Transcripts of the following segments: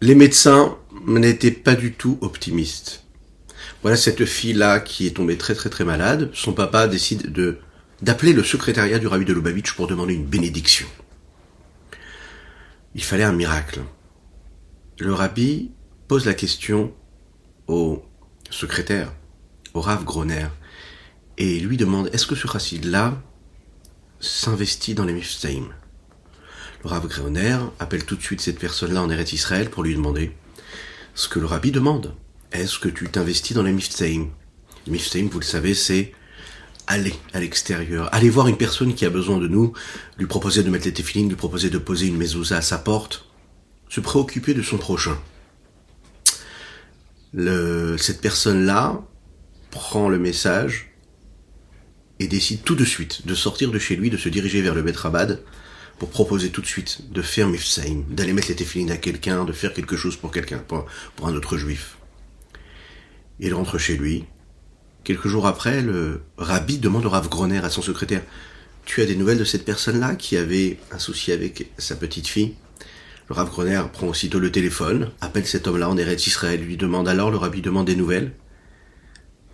les médecins n'étaient pas du tout optimistes. Voilà cette fille-là qui est tombée très très très malade. Son papa décide de d'appeler le secrétariat du rabbi de Lubavitch pour demander une bénédiction. Il fallait un miracle. Le rabbi pose la question au secrétaire, au Rav Groner, et lui demande est-ce que ce chassid-là s'investit dans les Miftaim Rav Groner appelle tout de suite cette personne-là en Eretz Israël pour lui demander ce que le rabbi demande. Est-ce que tu t'investis dans les Miftaim Les Miftaim, vous le savez, c'est aller à l'extérieur, aller voir une personne qui a besoin de nous, lui proposer de mettre les téfilines, lui proposer de poser une mezouza à sa porte, se préoccuper de son prochain. Le, cette personne-là prend le message et décide tout de suite de sortir de chez lui, de se diriger vers le Betrabad pour proposer tout de suite de faire Mifsaim, d'aller mettre les téfilines à quelqu'un, de faire quelque chose pour quelqu'un, pour, un autre juif. Il rentre chez lui, Quelques jours après, le rabbi demande au Rav Groner à son secrétaire Tu as des nouvelles de cette personne-là qui avait un souci avec sa petite fille? Le Rav Groner prend aussitôt le téléphone, appelle cet homme-là en Eretz Israël, lui demande alors, le rabbi demande des nouvelles.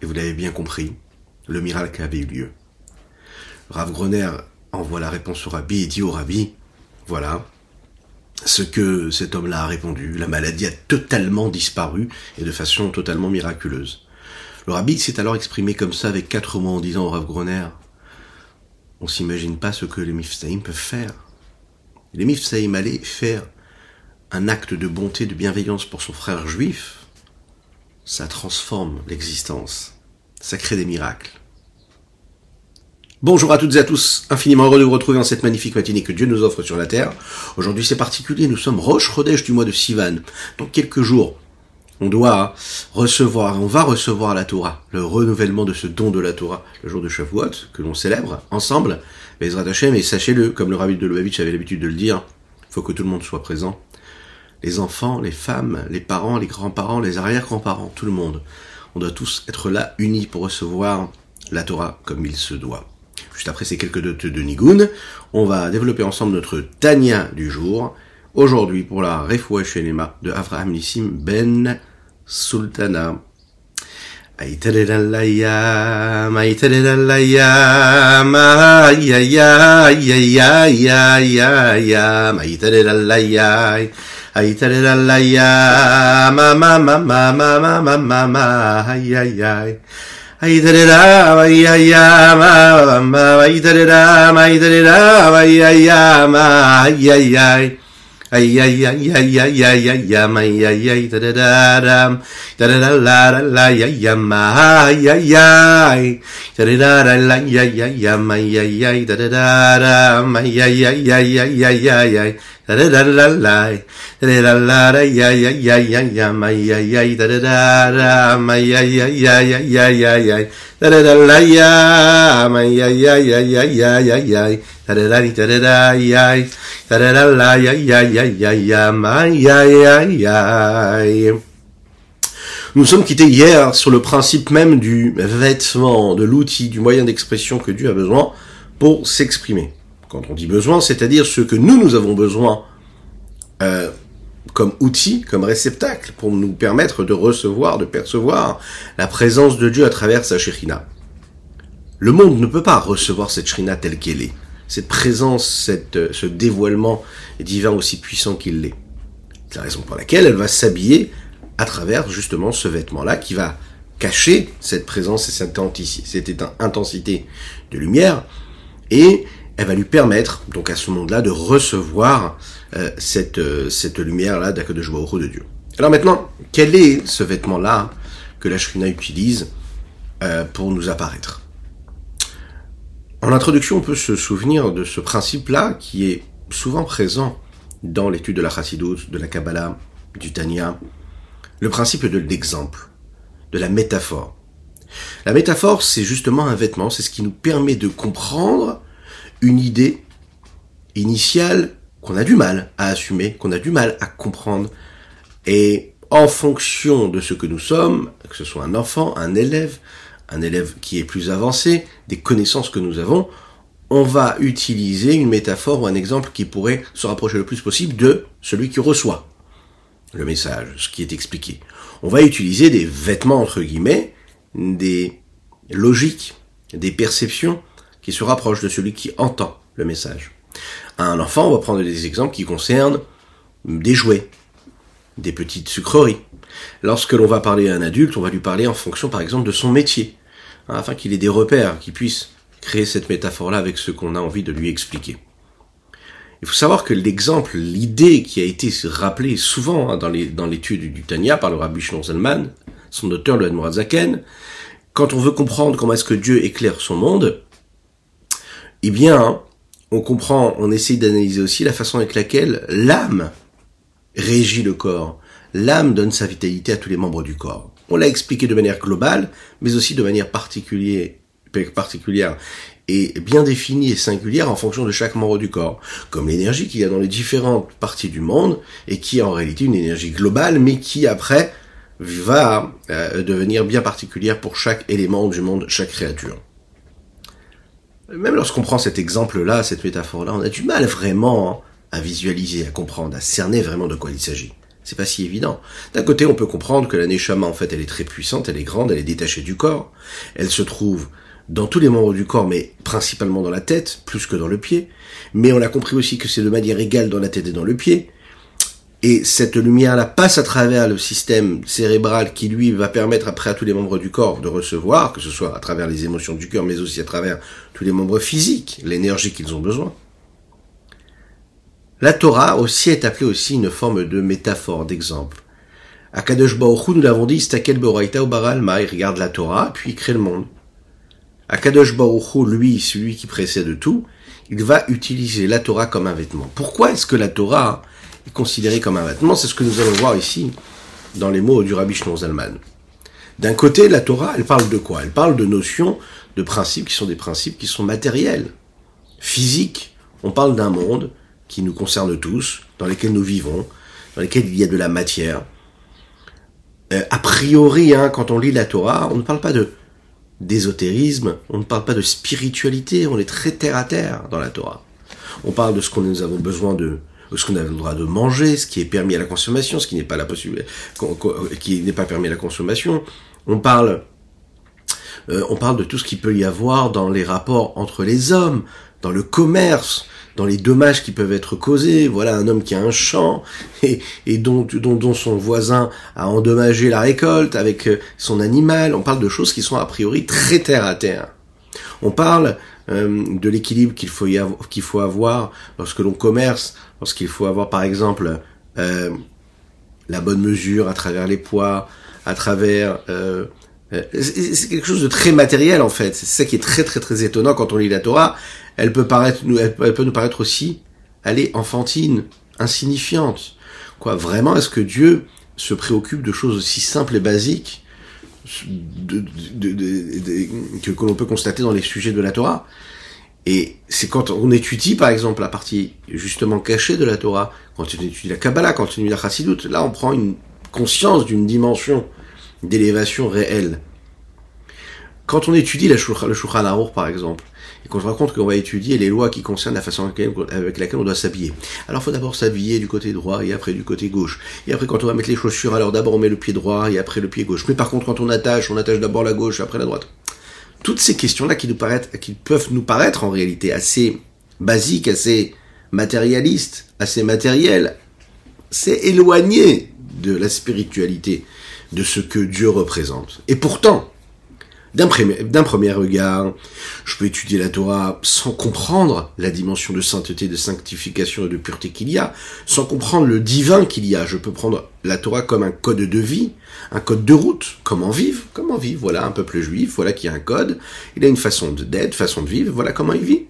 Et vous l'avez bien compris, le miracle avait eu lieu. Rav Groner envoie la réponse au rabbi et dit au rabbi Voilà, ce que cet homme-là a répondu. La maladie a totalement disparu et de façon totalement miraculeuse. Le rabbi s'est alors exprimé comme ça avec quatre mots en disant au Rav Groner On s'imagine pas ce que les Mifsaïm peuvent faire. Les Mifsaïm allaient faire un acte de bonté, de bienveillance pour son frère juif. Ça transforme l'existence. Ça crée des miracles. Bonjour à toutes et à tous, infiniment heureux de vous retrouver en cette magnifique matinée que Dieu nous offre sur la terre. Aujourd'hui c'est particulier, nous sommes Roche Rodèche du mois de Sivan. Dans quelques jours, on doit recevoir, on va recevoir la Torah, le renouvellement de ce don de la Torah, le jour de Shavuot, que l'on célèbre ensemble, Bezrat Hashem, et sachez-le, comme le rabbi de Lubavitch avait l'habitude de le dire, il faut que tout le monde soit présent. Les enfants, les femmes, les parents, les grands-parents, les arrière-grands-parents, tout le monde. On doit tous être là, unis pour recevoir la Torah comme il se doit. Juste après ces quelques notes de Nigun, on va développer ensemble notre Tania du jour. Aujourd'hui, pour la Refoua Shelema de Avraham Nissim Ben Sultana. Aidare Rama, Yayama, Aidare Rama, Aidare Rama, Yayama, Yayai ay ay ay. Ay ay ay ay ay ay ay ay da da da dam da da da la da la ay am ay ay ay da da da da la ay ay am ay ay ay da da da dam ay ay ay ay ay ay ay ay da da da la la da da da la da ay ay ay ay ay am ay ay ay da da da dam ay ay ay ay ay ay ay ay da da da la ya ay ay ay ay ay ay ay da da da da da da nous sommes quittés hier sur le principe même du vêtement, de l'outil, du moyen d'expression que Dieu a besoin pour s'exprimer. Quand on dit besoin, c'est-à-dire ce que nous, nous avons besoin euh, comme outil, comme réceptacle, pour nous permettre de recevoir, de percevoir la présence de Dieu à travers sa shrina. Le monde ne peut pas recevoir cette shrina telle qu'elle est, cette présence, cette, ce dévoilement divin aussi puissant qu'il l'est. C'est la raison pour laquelle elle va s'habiller à travers justement ce vêtement-là qui va cacher cette présence et cette intensité de lumière et elle va lui permettre donc à ce monde-là de recevoir euh, cette, euh, cette lumière-là de joie de Dieu. Alors maintenant, quel est ce vêtement-là que la Shrina utilise euh, pour nous apparaître? En introduction, on peut se souvenir de ce principe-là qui est souvent présent dans l'étude de la Chassidut, de la Kabbalah, du Tanya, le principe de l'exemple, de la métaphore. La métaphore, c'est justement un vêtement, c'est ce qui nous permet de comprendre une idée initiale qu'on a du mal à assumer, qu'on a du mal à comprendre. Et en fonction de ce que nous sommes, que ce soit un enfant, un élève, un élève qui est plus avancé, des connaissances que nous avons, on va utiliser une métaphore ou un exemple qui pourrait se rapprocher le plus possible de celui qui reçoit. le message, ce qui est expliqué. On va utiliser des vêtements, entre guillemets, des logiques, des perceptions qui se rapprochent de celui qui entend le message. un enfant, on va prendre des exemples qui concernent des jouets, des petites sucreries. Lorsque l'on va parler à un adulte, on va lui parler en fonction, par exemple, de son métier, hein, afin qu'il ait des repères, qu'il puisse créer cette métaphore-là avec ce qu'on a envie de lui expliquer. Il faut savoir que l'exemple, l'idée qui a été rappelée souvent hein, dans l'étude du Tanya par le Rabbi Shlomo son auteur, le Zaken, quand on veut comprendre comment est-ce que Dieu éclaire son monde, eh bien, on comprend, on essaye d'analyser aussi la façon avec laquelle l'âme régit le corps. L'âme donne sa vitalité à tous les membres du corps. On l'a expliqué de manière globale, mais aussi de manière particulière, et bien définie et singulière en fonction de chaque membre du corps, comme l'énergie qu'il y a dans les différentes parties du monde et qui est en réalité une énergie globale, mais qui après va euh, devenir bien particulière pour chaque élément du monde, chaque créature. Même lorsqu'on prend cet exemple-là, cette métaphore-là, on a du mal vraiment à visualiser, à comprendre, à cerner vraiment de quoi il s'agit. C'est pas si évident. D'un côté, on peut comprendre que la Neshama, en fait, elle est très puissante, elle est grande, elle est détachée du corps. Elle se trouve dans tous les membres du corps, mais principalement dans la tête, plus que dans le pied. Mais on a compris aussi que c'est de manière égale dans la tête et dans le pied. Et cette lumière-là passe à travers le système cérébral qui, lui, va permettre après à tous les membres du corps de recevoir, que ce soit à travers les émotions du cœur, mais aussi à travers tous les membres physiques, l'énergie qu'ils ont besoin. La Torah aussi est appelée aussi une forme de métaphore, d'exemple. À Kadosh Baruch nous l'avons dit, Stakel Boraita ou Baralma, il regarde la Torah, puis il crée le monde. À Kadosh Baruch lui, celui qui précède tout, il va utiliser la Torah comme un vêtement. Pourquoi est-ce que la Torah est considéré comme un vêtement? C'est ce que nous allons voir ici dans les mots du Rabbi Shnon Zalman. D'un côté, la Torah, elle parle de quoi? Elle parle de notions, de principes qui sont des principes qui sont matériels, physiques. On parle d'un monde qui nous concerne tous, dans lequel nous vivons, dans lequel il y a de la matière. Euh, a priori, hein, quand on lit la Torah, on ne parle pas de d'ésotérisme, on ne parle pas de spiritualité, on est très terre à terre dans la Torah. On parle de ce que nous avons besoin de, ce qu'on a le droit de manger, ce qui est permis à la consommation, ce qui n'est pas la possibilité, qui n'est pas permis à la consommation. On parle, euh, on parle de tout ce qu'il peut y avoir dans les rapports entre les hommes, dans le commerce, dans les dommages qui peuvent être causés. Voilà un homme qui a un champ et, et dont, dont, dont, son voisin a endommagé la récolte avec euh, son animal. On parle de choses qui sont a priori très terre à terre. On parle euh, de l'équilibre qu'il faut, qu'il faut avoir lorsque l'on commerce, lorsqu'il faut avoir par exemple euh, la bonne mesure à travers les poids, à travers... Euh, c'est quelque chose de très matériel en fait. C'est ça qui est très très très étonnant quand on lit la Torah. Elle peut paraître, elle peut nous paraître aussi, aller enfantine, insignifiante. Quoi, vraiment, est-ce que Dieu se préoccupe de choses aussi simples et basiques que, que l'on peut constater dans les sujets de la Torah? Et c'est quand on étudie, par exemple, la partie justement cachée de la Torah, quand on étudie la Kabbalah, quand on étudie la Chassidut, là on prend une conscience d'une dimension d'élévation réelle. Quand on étudie le Shulchan Aruch, par exemple, et qu'on se rend compte qu'on va étudier les lois qui concernent la façon avec laquelle on doit s'habiller. Alors faut d'abord s'habiller du côté droit et après du côté gauche. Et après quand on va mettre les chaussures, alors d'abord on met le pied droit et après le pied gauche. Mais par contre quand on attache, on attache d'abord la gauche, après la droite. Toutes ces questions-là qui nous paraissent, qui peuvent nous paraître en réalité assez basiques, assez matérialistes, assez matérielles, c'est éloigné de la spiritualité, de ce que Dieu représente. Et pourtant, d'un premier, regard, je peux étudier la Torah sans comprendre la dimension de sainteté, de sanctification et de pureté qu'il y a, sans comprendre le divin qu'il y a. Je peux prendre la Torah comme un code de vie, un code de route, comment vivre, comment vivre? Voilà un peuple juif, voilà qui a un code, il a une façon d'être, façon de vivre, voilà comment il vit.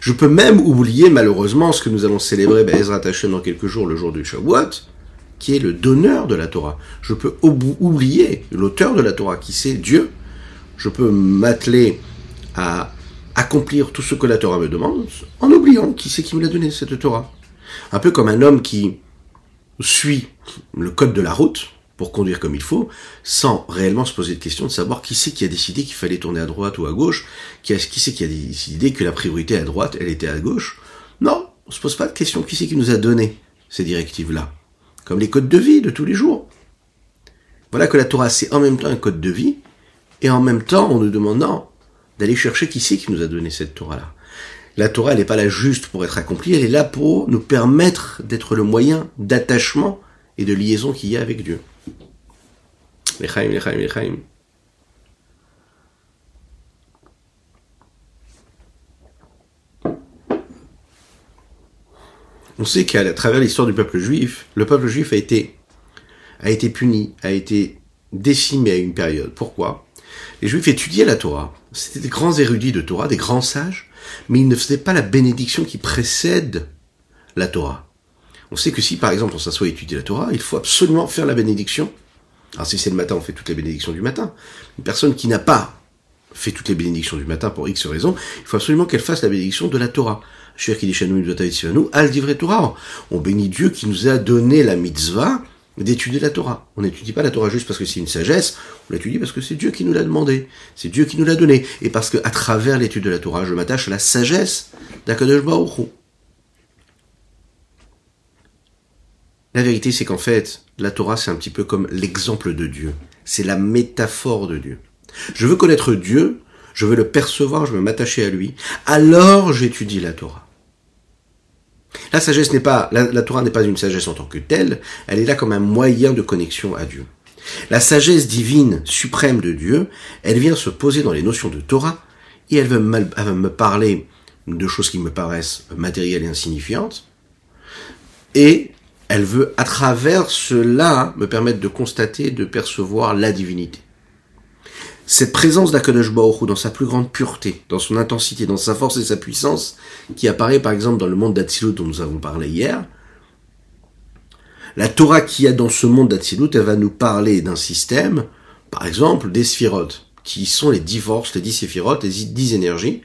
Je peux même oublier malheureusement ce que nous allons célébrer ben, Ezra Hashem dans quelques jours, le jour du Shavuot, qui est le donneur de la Torah. Je peux oublier l'auteur de la Torah, qui c'est Dieu. Je peux m'atteler à accomplir tout ce que la Torah me demande, en oubliant qui c'est qui me l'a donné, cette Torah. Un peu comme un homme qui suit le code de la route pour conduire comme il faut, sans réellement se poser de question de savoir qui c'est qui a décidé qu'il fallait tourner à droite ou à gauche, qui, qui c'est qui a décidé que la priorité à droite, elle était à gauche. Non, on se pose pas de question qui c'est qui nous a donné ces directives-là? Comme les codes de vie de tous les jours. Voilà que la Torah, c'est en même temps un code de vie, et en même temps, on nous demande non, d'aller chercher qui c'est qui nous a donné cette Torah-là. La Torah, elle n'est pas là juste pour être accomplie, elle est là pour nous permettre d'être le moyen d'attachement et de liaison qu'il y a avec Dieu. On sait qu'à travers l'histoire du peuple juif, le peuple juif a été, a été puni, a été décimé à une période. Pourquoi? Les juifs étudiaient la Torah. C'était des grands érudits de Torah, des grands sages, mais ils ne faisaient pas la bénédiction qui précède la Torah. On sait que si par exemple on s'assoit à étudier la Torah, il faut absolument faire la bénédiction. Alors si c'est le matin, on fait toutes les bénédictions du matin. Une personne qui n'a pas fait toutes les bénédictions du matin pour X raison, il faut absolument qu'elle fasse la bénédiction de la Torah. On bénit Dieu qui nous a donné la mitzvah d'étudier la Torah. On n'étudie pas la Torah juste parce que c'est une sagesse, on l'étudie parce que c'est Dieu qui nous l'a demandé, c'est Dieu qui nous l'a donné, et parce que à travers l'étude de la Torah, je m'attache à la sagesse d'Akadosh Baruch La vérité, c'est qu'en fait, la Torah, c'est un petit peu comme l'exemple de Dieu. C'est la métaphore de Dieu. Je veux connaître Dieu, je veux le percevoir, je veux m'attacher à lui, alors j'étudie la Torah. La sagesse n'est pas, la, Torah n'est pas une sagesse en tant que telle, elle est là comme un moyen de connexion à Dieu. La sagesse divine suprême de Dieu, elle vient se poser dans les notions de Torah, et elle veut me, parler de choses qui me paraissent matérielles et insignifiantes, et elle veut à travers cela me permettre de constater, de percevoir la divinité cette présence d'Akadosh Baruch dans sa plus grande pureté, dans son intensité, dans sa force et sa puissance, qui apparaît par exemple dans le monde d'Atsilut dont nous avons parlé hier, la Torah qui a dans ce monde d'Atsilut, elle va nous parler d'un système, par exemple des sphirotes, qui sont les dix forces, les dix séphirotes, les dix énergies,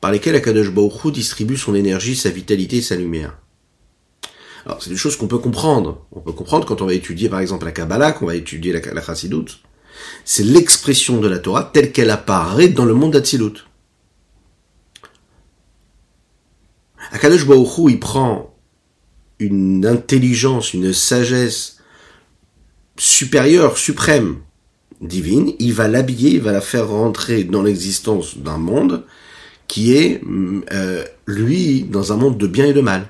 par lesquelles Akadosh Baruch distribue son énergie, sa vitalité et sa lumière. Alors, c'est des choses qu'on peut comprendre. On peut comprendre quand on va étudier, par exemple, la Kabbalah, qu'on va étudier la, la c'est l'expression de la Torah telle qu'elle apparaît dans le monde d'Atsilut. Akadosh Baruch il prend une intelligence, une sagesse supérieure, suprême, divine, il va l'habiller, il va la faire rentrer dans l'existence d'un monde qui est, euh, lui, dans un monde de bien et de mal.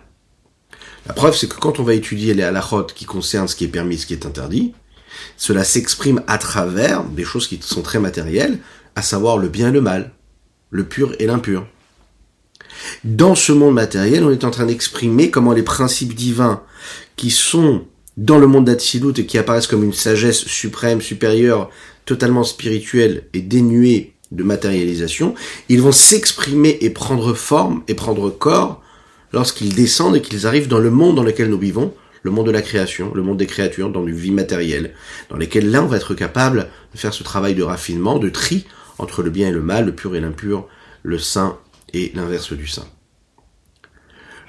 La preuve, c'est que quand on va étudier les halachot qui concernent ce qui est permis, ce qui est interdit, cela s'exprime à travers des choses qui sont très matérielles, à savoir le bien et le mal, le pur et l'impur. Dans ce monde matériel, on est en train d'exprimer comment les principes divins qui sont dans le monde d'Atsilut et qui apparaissent comme une sagesse suprême, supérieure, totalement spirituelle et dénuée de matérialisation, ils vont s'exprimer et prendre forme et prendre corps lorsqu'ils descendent et qu'ils arrivent dans le monde dans lequel nous vivons, le monde de la création, le monde des créatures, dans une vie matérielle, dans lesquelles là on va être capable de faire ce travail de raffinement, de tri entre le bien et le mal, le pur et l'impur, le saint et l'inverse du saint.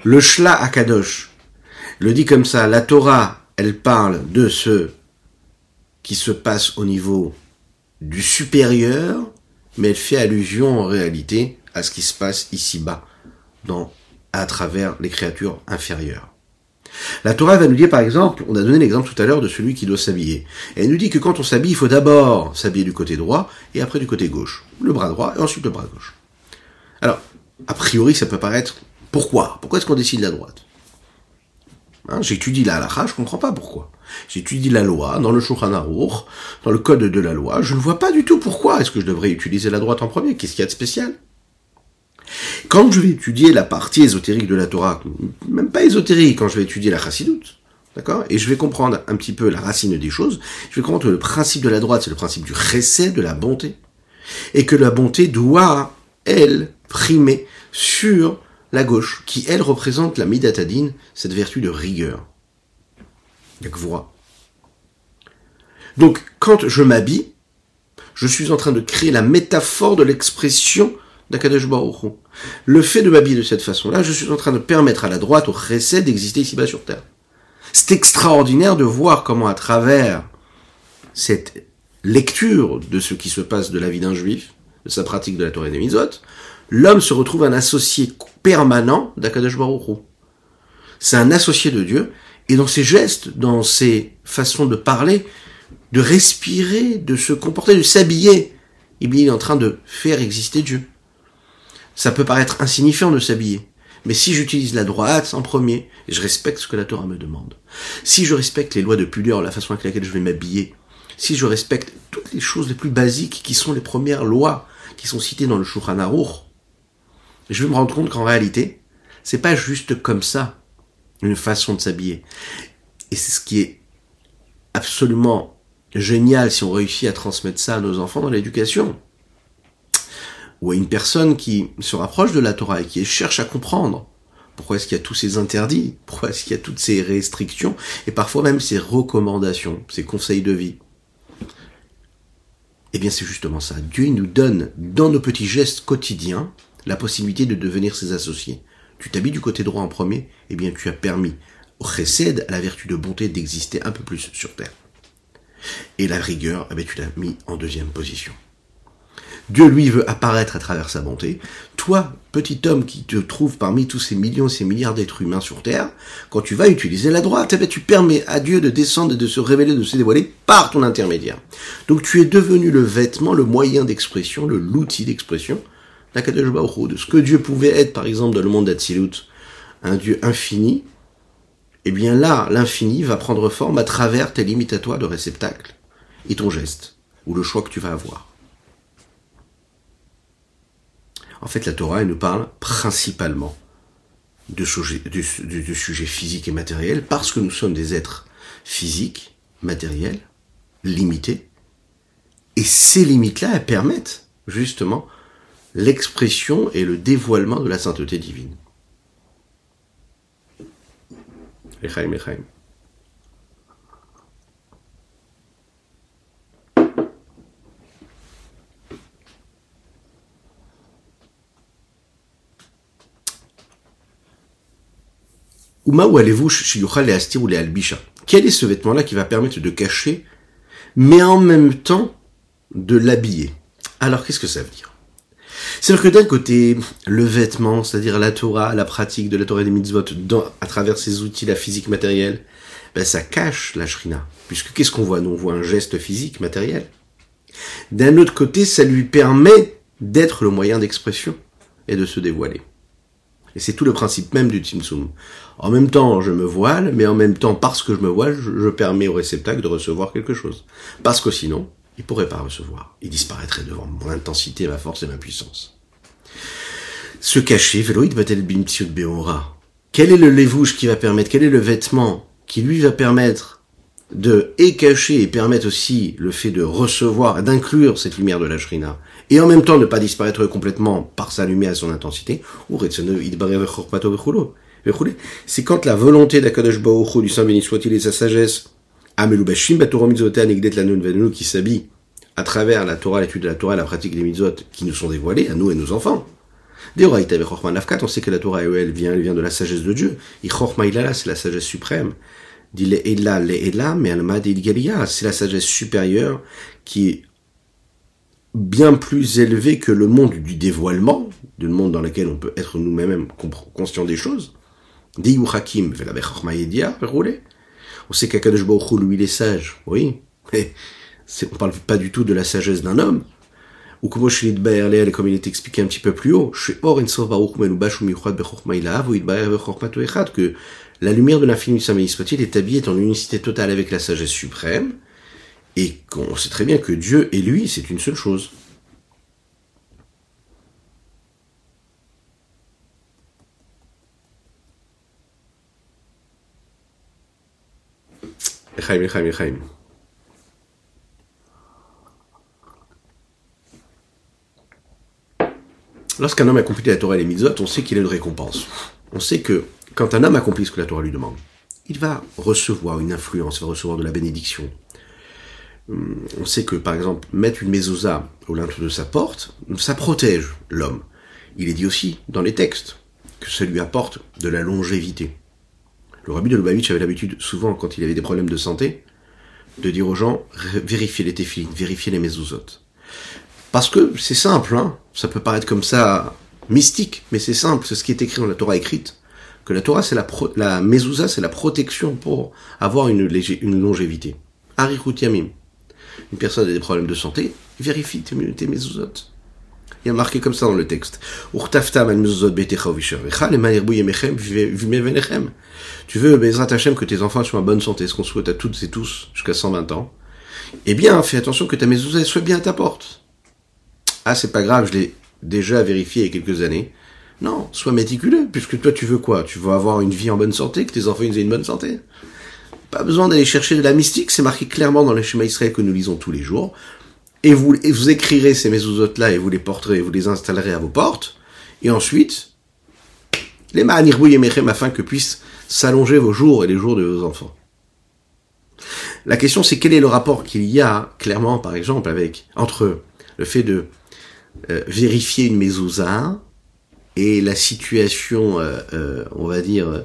Le Shla Akadosh le dit comme ça, la Torah, elle parle de ce qui se passe au niveau du supérieur, mais elle fait allusion en réalité à ce qui se passe ici-bas, dans, à travers les créatures inférieures. La Torah va nous dire par exemple, on a donné l'exemple tout à l'heure de celui qui doit s'habiller. Elle nous dit que quand on s'habille, il faut d'abord s'habiller du côté droit et après du côté gauche. Le bras droit et ensuite le bras gauche. Alors, a priori, ça peut paraître pourquoi? Pourquoi est-ce qu'on décide la droite? Hein, J'étudie la halakha, je comprends pas pourquoi. J'étudie la loi dans le Shulchan dans le code de la loi, je ne vois pas du tout pourquoi est-ce que je devrais utiliser la droite en premier. Qu'est-ce qu'il y a de spécial? Quand je vais étudier la partie ésotérique de la Torah, même pas ésotérique, quand je vais étudier la chassidoute, d'accord Et je vais comprendre un petit peu la racine des choses, je vais comprendre que le principe de la droite, c'est le principe du recès, de la bonté. Et que la bonté doit, elle, primer sur la gauche, qui, elle, représente la midatadine, cette vertu de rigueur. voix. Donc, quand je m'habille, je suis en train de créer la métaphore de l'expression d'Akadosh Le fait de m'habiller de cette façon-là, je suis en train de permettre à la droite, au chesed, d'exister ici-bas sur Terre. C'est extraordinaire de voir comment à travers cette lecture de ce qui se passe de la vie d'un juif, de sa pratique de la Torah et des Mitzvot, l'homme se retrouve un associé permanent d'Akadosh Baruch C'est un associé de Dieu, Et dans ses gestes, dans ses façons de parler, de respirer, de se comporter, de s'habiller, il est en train de faire exister Dieu. Ça peut paraître insignifiant de s'habiller. Mais si j'utilise la droite en premier, et je respecte ce que la Torah me demande, si je respecte les lois de pudeur, la façon avec laquelle je vais m'habiller, si je respecte toutes les choses les plus basiques qui sont les premières lois qui sont citées dans le Shulchan Aruch, je vais me rendre compte qu'en réalité, c'est pas juste comme ça une façon de s'habiller. Et c'est ce qui est absolument génial si on réussit à transmettre ça à nos enfants dans l'éducation. Ou à une personne qui se rapproche de la Torah et qui cherche à comprendre pourquoi est-ce qu'il y a tous ces interdits, pourquoi est-ce qu'il y a toutes ces restrictions, et parfois même ces recommandations, ces conseils de vie. Eh bien c'est justement ça. Dieu nous donne dans nos petits gestes quotidiens la possibilité de devenir ses associés. Tu t'habilles du côté droit en premier, eh bien tu as permis au chesed, à la vertu de bonté, d'exister un peu plus sur terre. Et la rigueur, eh tu l'as mis en deuxième position. Dieu, lui, veut apparaître à travers sa bonté. Toi, petit homme qui te trouve parmi tous ces millions, ces milliards d'êtres humains sur Terre, quand tu vas utiliser la droite, eh tu permets à Dieu de descendre et de se révéler, de se dévoiler par ton intermédiaire. Donc tu es devenu le vêtement, le moyen d'expression, le l'outil d'expression de ce que Dieu pouvait être, par exemple, dans le monde d'Atsilut, un Dieu infini, eh bien là, l'infini va prendre forme à travers tes limites à toi de réceptacle et ton geste, ou le choix que tu vas avoir. En fait, la Torah, elle nous parle principalement de sujet, physique et matériel, parce que nous sommes des êtres physiques, matériels, limités, et ces limites-là, elles permettent justement l'expression et le dévoilement de la sainteté divine. Echaim, Echaim. Uma ou allez-vous les astir ou les albisha? Quel est ce vêtement-là qui va permettre de cacher, mais en même temps de l'habiller? Alors qu'est-ce que ça veut dire? C'est-à-dire que d'un côté, le vêtement, c'est-à-dire la Torah, la pratique de la Torah des mitzvot, à travers ces outils, la physique matérielle, ben, ça cache la shrina. Puisque qu'est-ce qu'on voit? Nous, on voit un geste physique matériel. D'un autre côté, ça lui permet d'être le moyen d'expression et de se dévoiler. Et c'est tout le principe même du Tzimtzum. En même temps, je me voile, mais en même temps, parce que je me voile, je, permets au réceptacle de recevoir quelque chose. Parce que sinon, il pourrait pas recevoir. Il disparaîtrait devant mon intensité, ma force et ma puissance. Se cacher, Veloïd va-t-elle Beora Quel est le lévouche qui va permettre, quel est le vêtement qui lui va permettre de et cacher et permettre aussi le fait de recevoir, d'inclure cette lumière de la shrina, et en même temps ne pas disparaître complètement par sa lumière et son intensité, c'est quand la volonté d'Akadosh Baruch du Saint béni soit-il et sa sagesse qui s'habille à travers la Torah, l'étude de la Torah, la pratique des mitzvot qui nous sont dévoilés, à nous et nos enfants. On sait que la Torah, elle vient, elle vient de la sagesse de Dieu. c'est la sagesse suprême. C'est la sagesse supérieure qui bien plus élevée que le monde du dévoilement, du monde dans lequel on peut être nous-mêmes conscients des choses. On sait qu'Akadosh Baruch lui, il est sage. Oui. On parle pas du tout de la sagesse d'un homme. Ou comme comme il est expliqué un petit peu plus haut, que la lumière de l'infini du soit-il est habillée en unicité totale avec la sagesse suprême, et qu'on sait très bien que Dieu et lui, c'est une seule chose. Lorsqu'un homme accomplit la Torah et les mitzvot, on sait qu'il a une récompense. On sait que quand un homme accomplit ce que la Torah lui demande, il va recevoir une influence, il va recevoir de la bénédiction. Hum, on sait que, par exemple, mettre une mezouza au linteau de sa porte, ça protège l'homme. Il est dit aussi dans les textes que ça lui apporte de la longévité. Le rabbi de Lubavitch avait l'habitude, souvent, quand il avait des problèmes de santé, de dire aux gens, vérifiez les téfilines, vérifiez les mezuzot. Parce que c'est simple, hein. ça peut paraître comme ça mystique, mais c'est simple, c'est ce qui est écrit dans la Torah écrite, que la Torah, c'est la, pro, la c'est la protection pour avoir une, une longévité. Arichut Yamim. Une personne a des problèmes de santé, vérifie tes, tes. Il y a marqué comme ça dans le texte. Tu veux, Bezrat Hashem, que tes enfants soient en bonne santé, ce qu'on souhaite à toutes et tous jusqu'à 120 ans? Eh bien, fais attention que ta mezuzah soit bien à ta porte. Ah, c'est pas grave, je l'ai déjà vérifié il y a quelques années. Non, sois méticuleux, puisque toi tu veux quoi? Tu veux avoir une vie en bonne santé, que tes enfants aient une bonne santé? Pas besoin d'aller chercher de la mystique, c'est marqué clairement dans le schéma Israël que nous lisons tous les jours. Et vous, vous écrirez ces mezuzot-là et vous les porterez, vous les installerez à vos portes. Et ensuite, les ma'anirbu yemechem afin que puissent s'allonger vos jours et les jours de vos enfants. La question c'est quel est le rapport qu'il y a clairement par exemple avec entre le fait de euh, vérifier une mezouza et la situation, euh, euh, on va dire,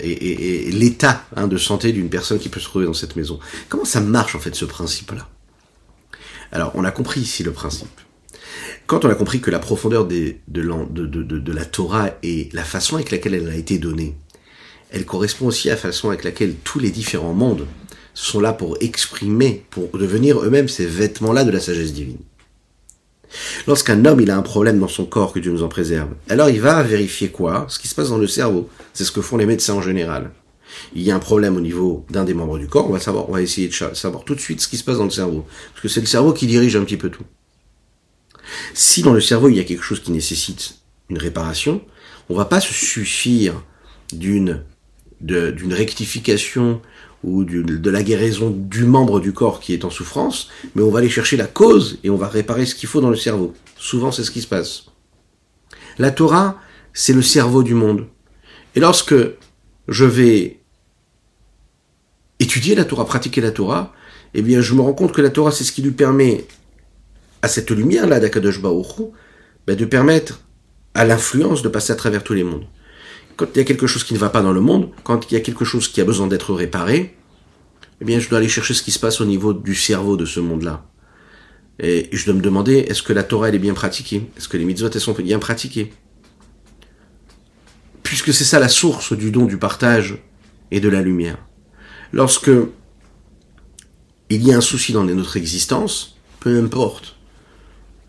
et, l'état hein, de santé d'une personne qui peut se trouver dans cette maison. Comment ça marche en fait ce principe-là? Alors on a compris ici le principe. Quand on a compris que la profondeur de, la Torah et la façon avec laquelle elle a été donnée, elle correspond aussi à la façon avec laquelle tous les différents mondes sont là pour exprimer, pour devenir eux-mêmes ces vêtements-là de la sagesse divine. Lorsqu'un homme il a un problème dans son corps, que Dieu nous en préserve, alors il va vérifier quoi? Ce qui se passe dans le cerveau. C'est ce que font les médecins en général. Il y a un problème au niveau d'un des membres du corps, on va savoir, on va essayer de savoir tout de suite ce qui se passe dans le cerveau. Parce que c'est le cerveau qui dirige un petit peu tout. Si dans le cerveau il y a quelque chose qui nécessite une réparation, on va pas se suffire d'une d'une rectification ou de la guérison du membre du corps qui est en souffrance, mais on va aller chercher la cause et on va réparer ce qu'il faut dans le cerveau. Souvent, c'est ce qui se passe. La Torah, c'est le cerveau du monde. Et lorsque je vais étudier la Torah, pratiquer la Torah, eh bien, je me rends compte que la Torah, c'est ce qui lui permet à cette lumière-là d'Akadosh Baruch ben, de permettre à l'influence de passer à travers tous les mondes quand il y a quelque chose qui ne va pas dans le monde, quand il y a quelque chose qui a besoin d'être réparé, eh bien, je dois aller chercher ce qui se passe au niveau du cerveau de ce monde-là. Et je dois me demander, est-ce que la Torah, est bien pratiquée? Est-ce que les mitzvot, elles sont bien pratiquées? Puisque c'est ça la source du don, du partage et de la lumière. Lorsque il y a un souci dans notre existence, peu importe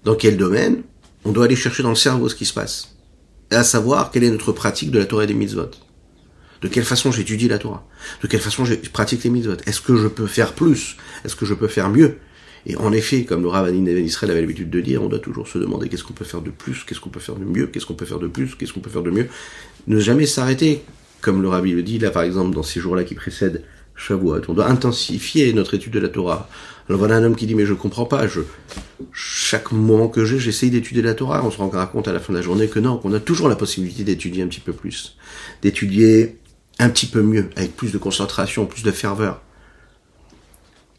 dans quel domaine, on doit aller chercher dans le cerveau ce qui se passe à savoir quelle est notre pratique de la Torah et des mitzvot. De quelle façon j'étudie la Torah De quelle façon je pratique les mitzvot Est-ce que je peux faire plus? Est-ce que je peux faire mieux? Et en effet, comme le Rabbanin Israël avait l'habitude de dire, on doit toujours se demander qu'est-ce qu'on peut faire de plus, qu'est-ce qu'on peut faire de mieux, qu'est-ce qu'on peut faire de plus, qu'est-ce qu'on peut faire de mieux. Ne jamais s'arrêter, comme le Rabbi le dit là par exemple dans ces jours-là qui précèdent Shavuot. On doit intensifier notre étude de la Torah. Alors voilà un homme qui dit mais je comprends pas, je chaque moment que j'ai, j'essaye d'étudier la Torah, on se rend compte à la fin de la journée que non, qu'on a toujours la possibilité d'étudier un petit peu plus, d'étudier un petit peu mieux, avec plus de concentration, plus de ferveur.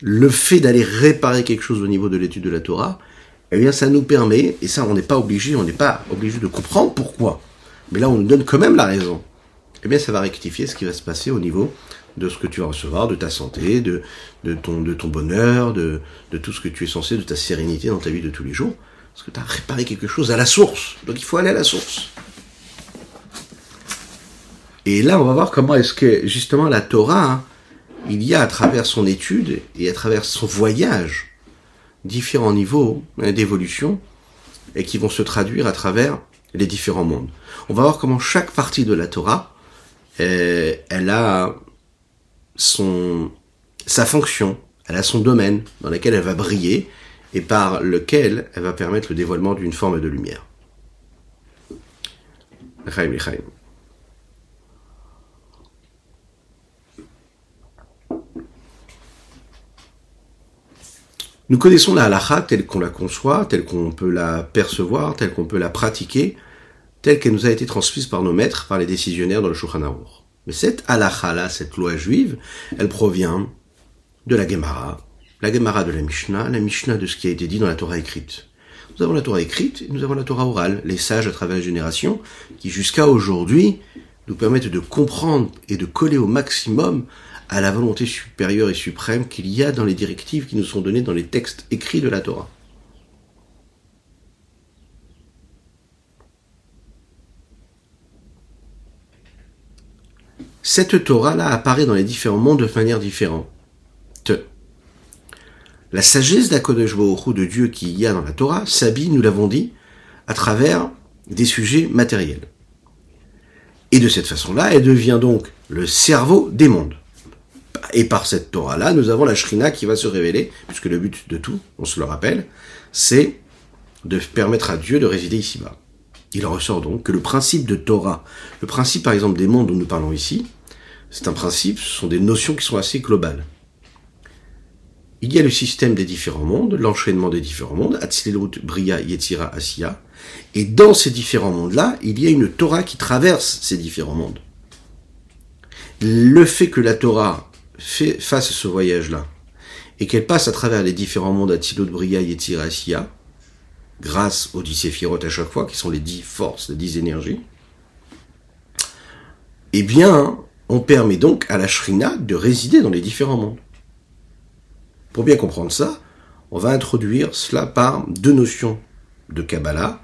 Le fait d'aller réparer quelque chose au niveau de l'étude de la Torah, eh bien ça nous permet, et ça on n'est pas obligé, on n'est pas obligé de comprendre pourquoi, mais là on nous donne quand même la raison. Eh bien ça va rectifier ce qui va se passer au niveau de ce que tu vas recevoir, de ta santé, de, de, ton, de ton bonheur, de, de tout ce que tu es censé, de ta sérénité dans ta vie de tous les jours. Parce que tu as réparé quelque chose à la source. Donc il faut aller à la source. Et là, on va voir comment est-ce que justement la Torah, hein, il y a à travers son étude et à travers son voyage différents niveaux hein, d'évolution et qui vont se traduire à travers les différents mondes. On va voir comment chaque partie de la Torah, euh, elle a son, sa fonction, elle a son domaine dans lequel elle va briller et par lequel elle va permettre le dévoilement d'une forme de lumière. Nous connaissons la halakha telle qu'on la conçoit, telle qu'on peut la percevoir, telle qu'on peut la pratiquer, telle qu'elle nous a été transmise par nos maîtres, par les décisionnaires dans le Shulchan. Mais cette halakha cette loi juive, elle provient de la Gemara, la Gemara de la Mishnah, la Mishnah de ce qui a été dit dans la Torah écrite. Nous avons la Torah écrite et nous avons la Torah orale, les sages à travers les générations, qui jusqu'à aujourd'hui nous permettent de comprendre et de coller au maximum à la volonté supérieure et suprême qu'il y a dans les directives qui nous sont données dans les textes écrits de la Torah. Cette Torah-là apparaît dans les différents mondes de manière différente. La sagesse d'Akodesh de Dieu qui y a dans la Torah s'habille, nous l'avons dit, à travers des sujets matériels. Et de cette façon-là, elle devient donc le cerveau des mondes. Et par cette Torah-là, nous avons la Shrina qui va se révéler, puisque le but de tout, on se le rappelle, c'est de permettre à Dieu de résider ici-bas. Il ressort donc que le principe de Torah, le principe par exemple des mondes dont nous parlons ici, c'est un principe, ce sont des notions qui sont assez globales. Il y a le système des différents mondes, l'enchaînement des différents mondes, Atzilut, Bria, Yetzira, Asiya, et dans ces différents mondes-là, il y a une Torah qui traverse ces différents mondes. Le fait que la Torah fasse ce voyage-là, et qu'elle passe à travers les différents mondes Atzilut, Bria, Yetzira, Asiya, grâce aux dix séphirotes à chaque fois, qui sont les dix forces, les dix énergies, eh bien, on permet donc à la Shrina de résider dans les différents mondes. Pour bien comprendre ça, on va introduire cela par deux notions de Kabbalah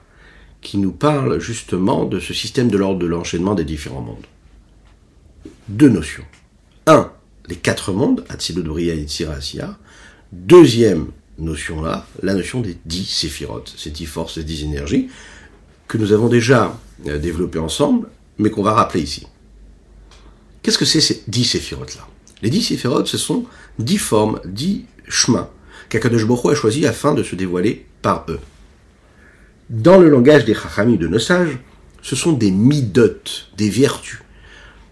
qui nous parlent justement de ce système de l'ordre de l'enchaînement des différents mondes. Deux notions. Un, les quatre mondes, Atzilut, Briya, Yitzira, Asiya. Deuxième, notion-là, la notion des dix séphirotes, ces dix forces, ces dix énergies, que nous avons déjà euh, développées ensemble, mais qu'on va rappeler ici. Qu'est-ce que c'est ces dix séphirotes-là Les dix séphirotes, ce sont dix formes, dix chemins qu'Akadosh Baruch a choisi afin de se dévoiler par eux. Dans le langage des chachami de nos sages, ce sont des midotes, des vertus.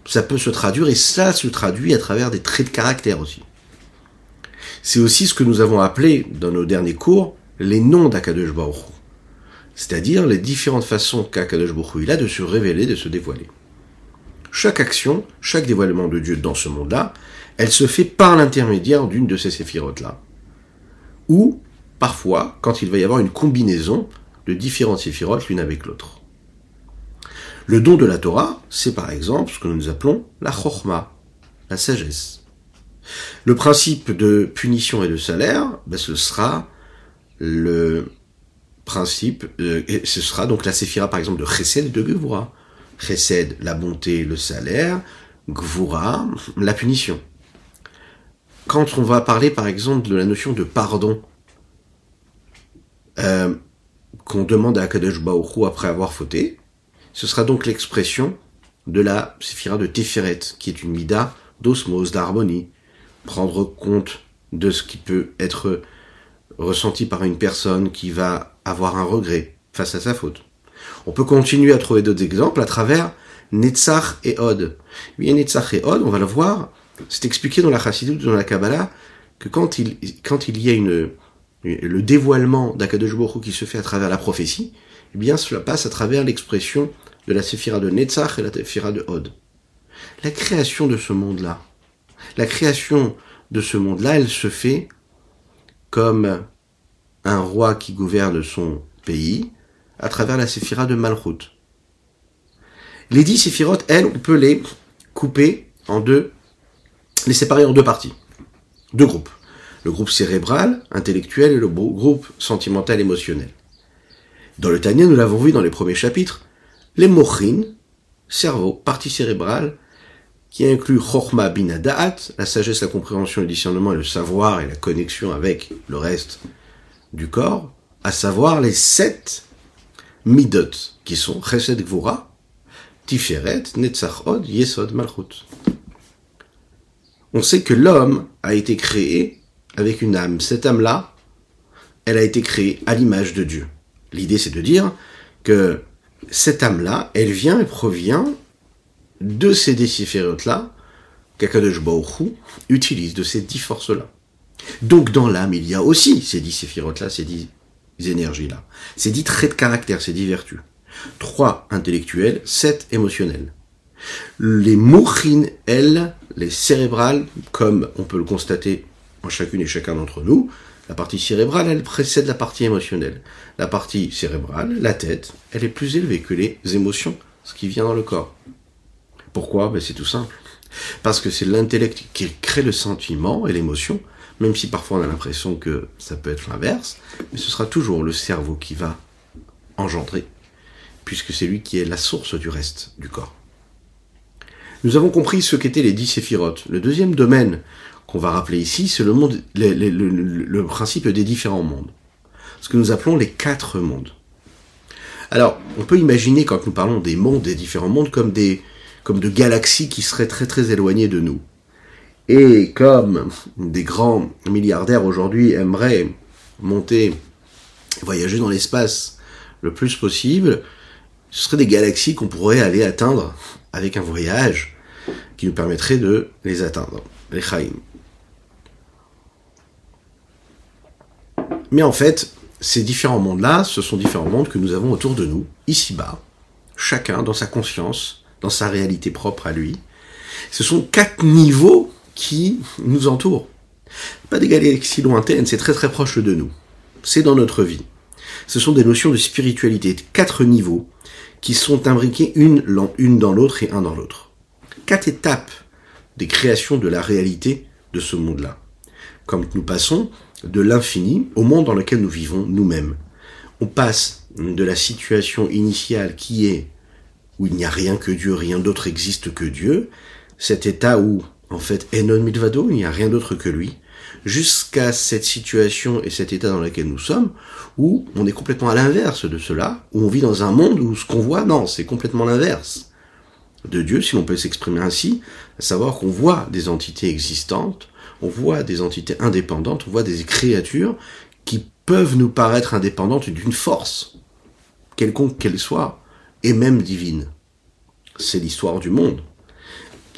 Ça peut se traduire, et ça se traduit à travers des traits de caractère aussi. C'est aussi ce que nous avons appelé dans nos derniers cours les noms d'Akadosh Baruch c'est-à-dire les différentes façons qu'Akadosh Baruch il a de se révéler, de se dévoiler. Chaque action, chaque dévoilement de Dieu dans ce monde-là, elle se fait par l'intermédiaire d'une de ces séphirotes-là. Ou, parfois, quand il va y avoir une combinaison de différentes séphirotes l'une avec l'autre. Le don de la Torah, c'est par exemple ce que nous appelons la chorma, la sagesse. Le principe de punition et de salaire, ben, ce sera le principe, euh, ce sera donc la séphira par exemple de Chesed et de Gevura. Chesed, la bonté, le salaire, Gvura, la punition. Quand on va parler par exemple de la notion de pardon, euh, qu'on demande à Baoru après avoir fauté, ce sera donc l'expression de la séphira de Teferet, qui est une mida d'osmose, d'harmonie, prendre compte de ce qui peut être ressenti par une personne qui va avoir un regret face à sa faute. On peut continuer à trouver d'autres exemples à travers Netzach et Od. Bien Netzach et Od, on va le voir, c'est expliqué dans la Chassidut, dans la Kabbalah, que quand il, y a le dévoilement d'Akadosh qui se fait à travers la prophétie, eh bien cela passe à travers l'expression de la séphira de Netzach et la séphira de Od. La création de ce monde-là, la création de ce monde-là, elle se fait comme un roi qui gouverne son pays à travers la séphira de Malchut. Les dix séphirotes, elles, on peut les couper en deux, les séparer en deux parties, deux groupes. Le groupe cérébral, intellectuel, et le groupe sentimental, émotionnel. Dans le Tania, nous l'avons vu dans les premiers chapitres, les mochin, cerveau, partie cérébrale, qui inclut Chorma Binadaat, la sagesse, la compréhension, le discernement le savoir et la connexion avec le reste du corps, à savoir les sept midot, qui sont Chesed Gvura, Tiferet, Netzach Od, Yesod Malchut. On sait que l'homme a été créé avec une âme. Cette âme-là, elle a été créée à l'image de Dieu. L'idée, c'est de dire que cette âme-là, elle vient et provient de ces déciférotes-là, qu'Akadosh Baruch utilise de ces dix forces-là. Donc dans l'âme, il y a aussi ces dix séphirotes-là, ces dix énergies-là, ces dix traits de caractère, ces dix vertus. Trois intellectuels, sept émotionnels. Les mouchines, elles, les cérébrales, comme on peut le constater en chacune et chacun d'entre nous, la partie cérébrale, elle précède la partie émotionnelle. La partie cérébrale, la tête, elle est plus élevée que les émotions, ce qui vient dans le corps. Pourquoi? Ben, C'est tout simple. Parce que c'est l'intellect qui crée le sentiment et l'émotion, même si parfois on a l'impression que ça peut être l'inverse, mais ce sera toujours le cerveau qui va engendrer, puisque c'est lui qui est la source du reste du corps. Nous avons compris ce qu'étaient les dix séphirotes. Le deuxième domaine qu'on va rappeler ici, c'est le, monde, le, le, principe des différents mondes. Ce que nous appelons les quatre mondes. Alors, on peut imaginer quand nous parlons des mondes, des différents mondes, comme des, comme de galaxies qui seraient très très éloignées de nous. Et comme des grands milliardaires aujourd'hui aimeraient monter, voyager dans l'espace le plus possible, ce seraient des galaxies qu'on pourrait aller atteindre avec un voyage qui nous permettrait de les atteindre, les Chaim. Mais en fait, ces différents mondes-là, ce sont différents mondes que nous avons autour de nous, ici-bas, chacun dans sa conscience, dans sa réalité propre à lui. Ce sont quatre niveaux qui nous entourent. Pas des galaxies lointaines, c'est très très proche de nous. C'est dans notre vie. Ce sont des notions de spiritualité, quatre niveaux qui sont imbriqués une, une dans l'autre et un dans l'autre. Quatre étapes des créations de la réalité de ce monde-là. Comme nous passons de l'infini au monde dans lequel nous vivons nous-mêmes. On passe de la situation initiale qui est où il n'y a rien que Dieu, rien d'autre existe que Dieu, cet état où, en fait, Enon Milvado, il n'y a rien d'autre que lui, jusqu'à cette situation et cet état dans lequel nous sommes, où on est complètement à l'inverse de cela, où on vit dans un monde où ce qu'on voit, non, c'est complètement l'inverse de Dieu, si l'on peut s'exprimer ainsi, à savoir qu'on voit des entités existantes, on voit des entités indépendantes, on voit des créatures qui peuvent nous paraître indépendantes d'une force, quelconque qu'elle soit, et même divine. C'est l'histoire du monde.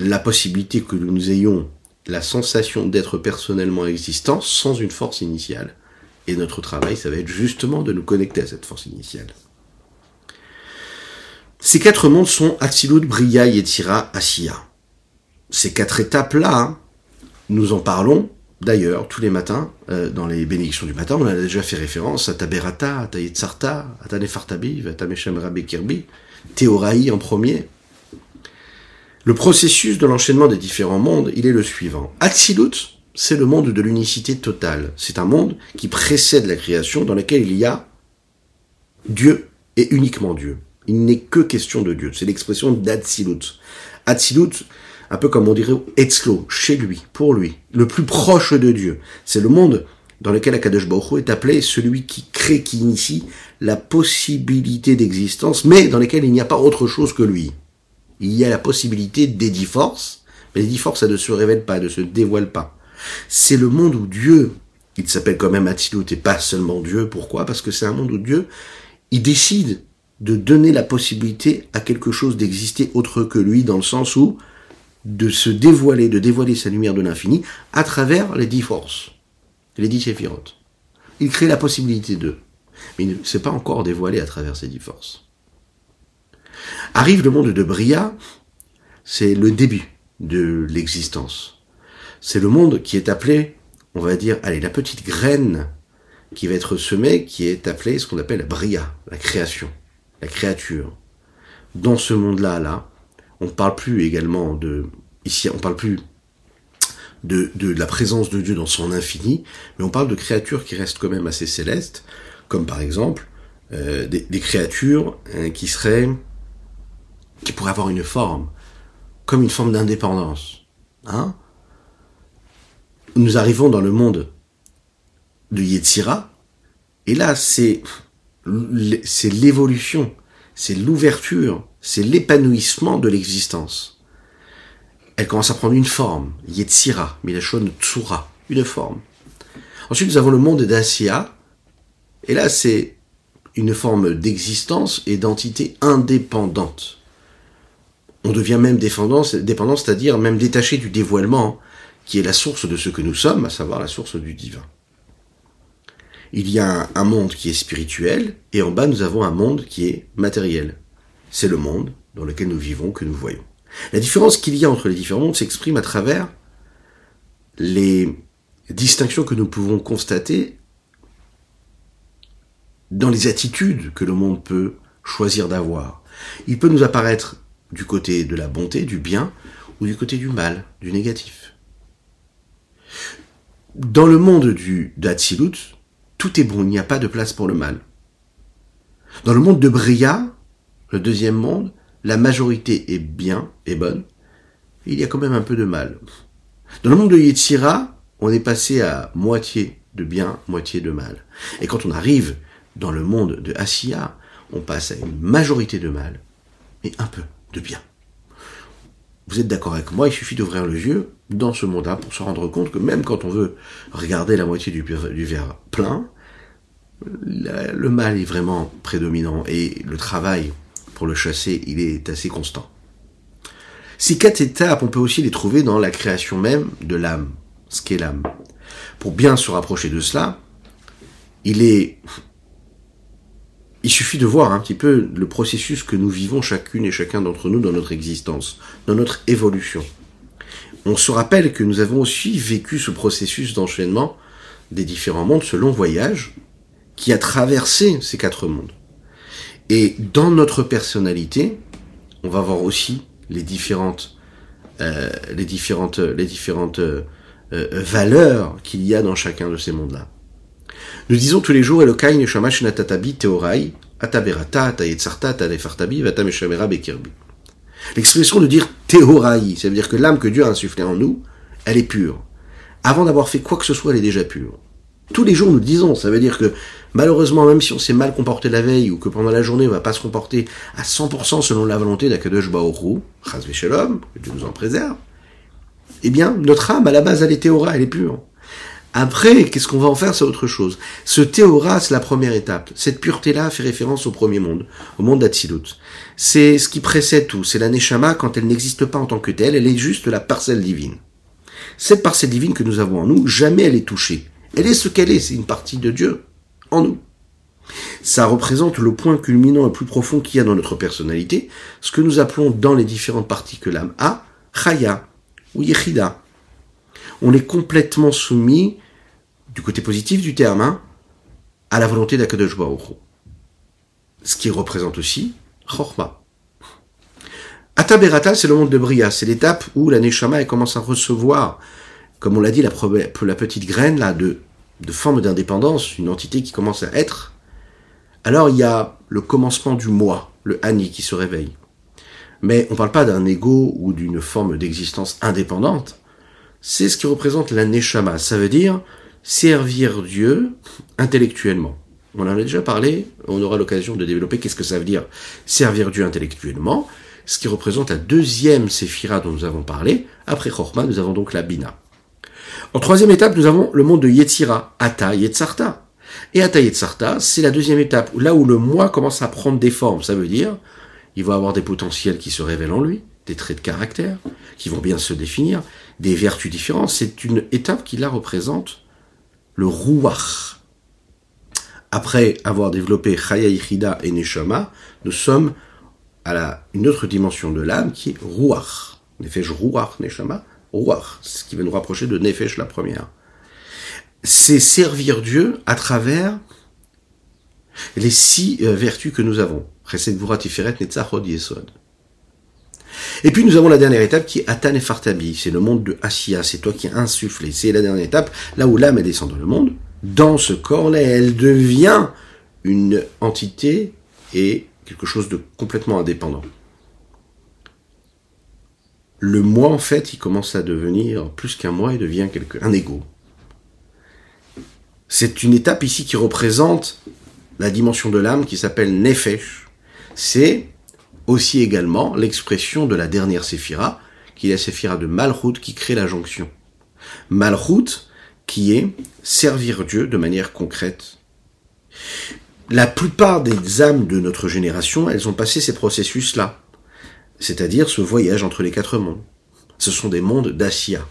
La possibilité que nous ayons la sensation d'être personnellement existants sans une force initiale. Et notre travail, ça va être justement de nous connecter à cette force initiale. Ces quatre mondes sont Atsilut, Bria, Yetzira, Asiya. Ces quatre étapes-là, nous en parlons d'ailleurs tous les matins euh, dans les bénédictions du matin. On a déjà fait référence à Taberata, à Tayetzarta, à Tanefartabi, à Tameshem Rabbe Kirbi, Théoraï en premier. Le processus de l'enchaînement des différents mondes, il est le suivant. Atsilut, c'est le monde de l'unicité totale. C'est un monde qui précède la création dans lequel il y a Dieu et uniquement Dieu. Il n'est que question de Dieu. C'est l'expression d'Atsilut. Atsilut, un peu comme on dirait Etzlo, chez lui, pour lui, le plus proche de Dieu. C'est le monde dans lequel Akadosh Baruch est appelé celui qui crée, qui initie la possibilité d'existence, mais dans lequel il n'y a pas autre chose que lui. Il y a la possibilité des dix forces, mais les dix forces, ça ne se révèle pas, ne se dévoile pas. C'est le monde où Dieu, il s'appelle quand même Atzilut et pas seulement Dieu. Pourquoi? Parce que c'est un monde où Dieu, il décide de donner la possibilité à quelque chose d'exister autre que lui, dans le sens où de se dévoiler, de dévoiler sa lumière de l'infini à travers les dix forces, les dix séphirotes. Il crée la possibilité d'eux. Mais il ne s'est pas encore dévoilé à travers ces dix forces. Arrive le monde de Bria, c'est le début de l'existence. C'est le monde qui est appelé, on va dire, allez, la petite graine qui va être semée, qui est appelée ce qu'on appelle Bria, la création, la créature. Dans ce monde-là, là, on ne parle plus également de, ici, on parle plus de, la présence de Dieu dans son infini, mais on parle de créatures qui restent quand même assez célestes, comme par exemple euh, des, des, créatures hein, qui seraient qui pourrait avoir une forme, comme une forme d'indépendance. Hein Nous arrivons dans le monde de Yetzira, et là, c'est c'est l'évolution, c'est l'ouverture, c'est l'épanouissement de l'existence. Elle commence à prendre une forme, Yetzira, Milachon Tsura, une forme. Ensuite, nous avons le monde d'Asia, et là, c'est une forme d'existence et d'entité indépendante on devient même dépendant, c'est-à-dire même détaché du dévoilement, qui est la source de ce que nous sommes, à savoir la source du divin. Il y a un monde qui est spirituel, et en bas nous avons un monde qui est matériel. C'est le monde dans lequel nous vivons, que nous voyons. La différence qu'il y a entre les différents mondes s'exprime à travers les distinctions que nous pouvons constater dans les attitudes que le monde peut choisir d'avoir. Il peut nous apparaître du côté de la bonté, du bien, ou du côté du mal, du négatif. Dans le monde du d'Atsilut, tout est bon, il n'y a pas de place pour le mal. Dans le monde de Bria, le deuxième monde, la majorité est bien, est bonne, il y a quand même un peu de mal. Dans le monde de Yetzira, on est passé à moitié de bien, moitié de mal. Et quand on arrive dans le monde de Asiya, on passe à une majorité de mal et un peu de bien. Vous êtes d'accord avec moi, il suffit d'ouvrir le yeux dans ce monde-là pour se rendre compte que même quand on veut regarder la moitié du, du verre plein, le mal est vraiment prédominant et le travail pour le chasser, il est assez constant. Ces quatre étapes, on peut aussi les trouver dans la création même de l'âme, ce qu'est l'âme. Pour bien se rapprocher de cela, il est il suffit de voir un petit peu le processus que nous vivons chacune et chacun d'entre nous dans notre existence, dans notre évolution. On se rappelle que nous avons aussi vécu ce processus d'enchaînement des différents mondes, ce long voyage qui a traversé ces quatre mondes. Et dans notre personnalité, on va voir aussi les différentes, euh, les différentes, les différentes euh, euh, valeurs qu'il y a dans chacun de ces mondes-là. Nous disons tous les jours teorai. L'expression de dire teorai, ça veut dire que l'âme que Dieu a insufflée en nous, elle est pure. Avant d'avoir fait quoi que ce soit, elle est déjà pure. Tous les jours, nous disons, ça veut dire que malheureusement, même si on s'est mal comporté la veille ou que pendant la journée, on va pas se comporter à 100% selon la volonté d'Akadosh Baoru, que Dieu nous en préserve, eh bien, notre âme, à la base, elle est théora, elle est pure. Après, qu'est-ce qu'on va en faire? C'est autre chose. Ce théora, c'est la première étape. Cette pureté-là fait référence au premier monde, au monde d'Atsilut. C'est ce qui précède tout. C'est la Neshama quand elle n'existe pas en tant que telle, elle est juste la parcelle divine. Cette parcelle divine que nous avons en nous, jamais elle est touchée. Elle est ce qu'elle est, c'est une partie de Dieu en nous. Ça représente le point culminant le plus profond qu'il y a dans notre personnalité, ce que nous appelons dans les différentes parties que l'âme a, Chaya ou Yechida. On est complètement soumis du côté positif du terme, hein, à la volonté d'Akadosh Baruch Ce qui représente aussi Chorma. Ataberata, c'est le monde de Bria, c'est l'étape où la Neshama commence à recevoir, comme on l'a dit, la, petite graine là de, de forme d'indépendance, une entité qui commence à être. Alors il y a le commencement du moi, le Hani qui se réveille. Mais on ne parle pas d'un ego ou d'une forme d'existence indépendante. C'est ce qui représente la Neshama. Ça veut dire servir Dieu intellectuellement. On en a déjà parlé, on aura l'occasion de développer qu'est-ce que ça veut dire servir Dieu intellectuellement, ce qui représente la deuxième séphira dont nous avons parlé. Après Chorma, nous avons donc la Bina. En troisième étape, nous avons le monde de Yetzira, Ata Yetzarta. Et Ata Yetzarta, c'est la deuxième étape, là où le moi commence à prendre des formes. Ça veut dire, il va avoir des potentiels qui se révèlent en lui, des traits de caractère, qui vont bien se définir, des vertus différentes. C'est une étape qui là représente le Ruach. Après avoir développé Chaya Yichida et Neshama, nous sommes à une autre dimension de l'âme qui est Ruach. Nefesh Ruach Neshama, Ruach, ce qui va nous rapprocher de Nefesh la première. C'est servir Dieu à travers les six euh, vertus que nous avons. Chesed Tiferet Yesod. Et puis nous avons la dernière étape qui est Atan et Fartabi, c'est le monde de Asiya, c'est toi qui as insufflé. C'est la dernière étape, là où l'âme descend dans le monde. Dans ce corps-là, elle devient une entité et quelque chose de complètement indépendant. Le moi, en fait, il commence à devenir plus qu'un moi, il devient quelque, un ego. C'est une étape ici qui représente la dimension de l'âme qui s'appelle Nefesh. C'est aussi également l'expression de la dernière séphira, qui est la séphira de Malchut qui crée la jonction. Malchut qui est servir Dieu de manière concrète. La plupart des âmes de notre génération, elles ont passé ces processus-là, c'est-à-dire ce voyage entre les quatre mondes. Ce sont des mondes d'Asia.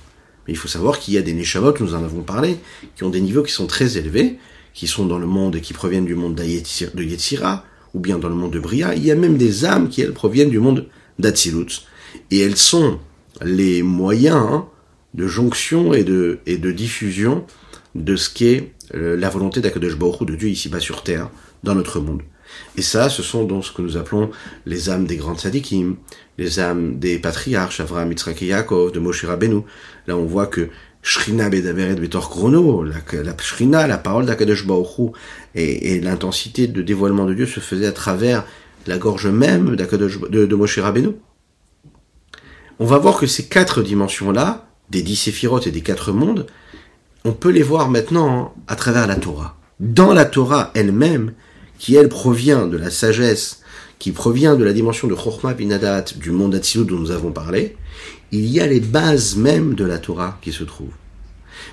Mais il faut savoir qu'il y a des Neshamot, nous en avons parlé, qui ont des niveaux qui sont très élevés, qui sont dans le monde et qui proviennent du monde de Yetzira, ou bien dans le monde de Bria, il y a même des âmes qui, elles, proviennent du monde d'Atsilut. Et elles sont les moyens hein, de jonction et de, et de diffusion de ce qu'est euh, la volonté d'Akadosh Baruch de Dieu ici-bas sur terre, dans notre monde. Et ça, ce sont donc ce que nous appelons les âmes des grands tzadikim, les âmes des patriarches, Avraham, Yitzhak Yaakov, de Moshe Rabbeinu. Là, on voit que Shrina Bedaveret Betor Chrono, la, la Shrina, la parole d'Akadosh Baruch et, et l'intensité de dévoilement de Dieu se faisait à travers la gorge même de, de Moshe Rabbeinu. on va voir que ces quatre dimensions-là, des dix séphirotes et des quatre mondes, on peut les voir maintenant à travers la Torah. Dans la Torah elle-même, qui elle provient de la sagesse, qui provient de la dimension de Chokhmah Binadat, du monde Atzilut dont nous avons parlé, il y a les bases même de la Torah qui se trouvent.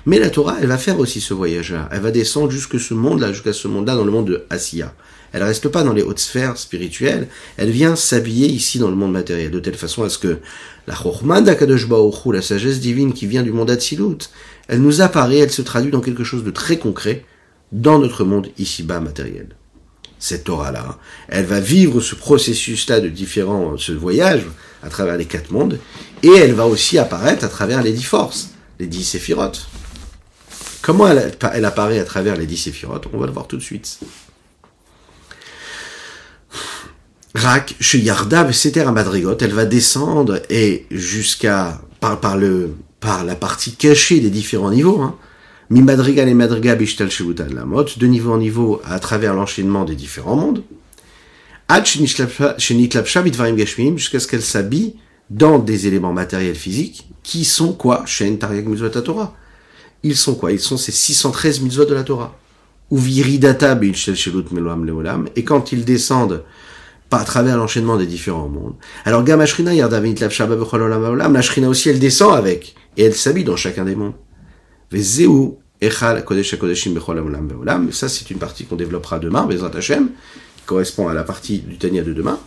Mais la Torah, elle va faire aussi ce voyage-là. Elle va descendre jusque ce monde-là, jusqu'à ce monde-là, dans le monde de Asiya. Elle reste pas dans les hautes sphères spirituelles. Elle vient s'habiller ici dans le monde matériel, de telle façon à ce que la d'Akadosh la sagesse divine qui vient du monde Atzilut, elle nous apparaît, elle se traduit dans quelque chose de très concret dans notre monde ici-bas matériel. Cette Torah-là, elle va vivre ce processus-là de différents, ce voyage à travers les quatre mondes, et elle va aussi apparaître à travers les dix forces, les dix séphirotes. Comment elle, apparaît à travers les dix séphirotes On va le voir tout de suite. Rak, chez Yarda, c'était à Madrigot, elle va descendre et jusqu'à, par, la partie cachée des différents niveaux, hein, mi madrigal et madriga bishtal la mot, de niveau en niveau à travers l'enchaînement des différents mondes, jusqu'à ce qu'elle s'habille dans des éléments matériels physiques qui sont quoi? Torah. Ils sont quoi? Ils sont ces 613 mitzvot de la Torah. Et quand ils descendent à travers l'enchaînement des différents mondes. Alors Gamashrina Yardavin la Shrina aussi elle descend avec et elle s'habille dans chacun des mondes. Echal Kodesh Kodeshim Ça c'est une partie qu'on développera demain, Bezrat Hashem, correspond à la partie du Tania de demain,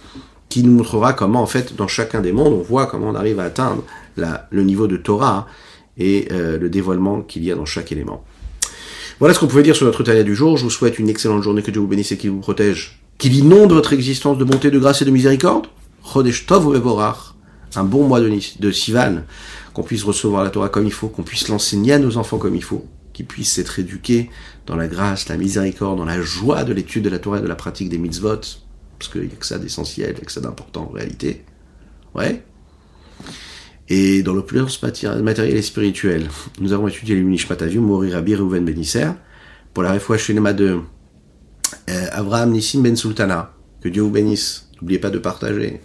qui nous montrera comment en fait dans chacun des mondes on voit comment on arrive à atteindre le niveau de Torah et euh, le dévoilement qu'il y a dans chaque élément. Voilà ce qu'on pouvait dire sur notre Tania du jour. Je vous souhaite une excellente journée, que Dieu vous bénisse et qu'il vous protège qu'il inonde votre existence de bonté, de grâce et de miséricorde. Chodesh Tov un bon mois de, de Sivan, qu'on puisse recevoir la Torah comme il faut, qu'on puisse l'enseigner à nos enfants comme il faut, qu'ils puissent être éduqués dans la grâce, la miséricorde, dans la joie de l'étude de la Torah et de la pratique des mitzvot, parce qu'il n'y a que ça d'essentiel, il n'y a que ça d'important en réalité. Ouais. Et dans l'opulence matérielle et spirituelle, nous avons étudié les Munishmatavium, Mourir Rabbi Reuven Benisser, pour la réfoua de euh, Abraham Nissim Ben Sultana. Que Dieu vous bénisse. N'oubliez pas de partager.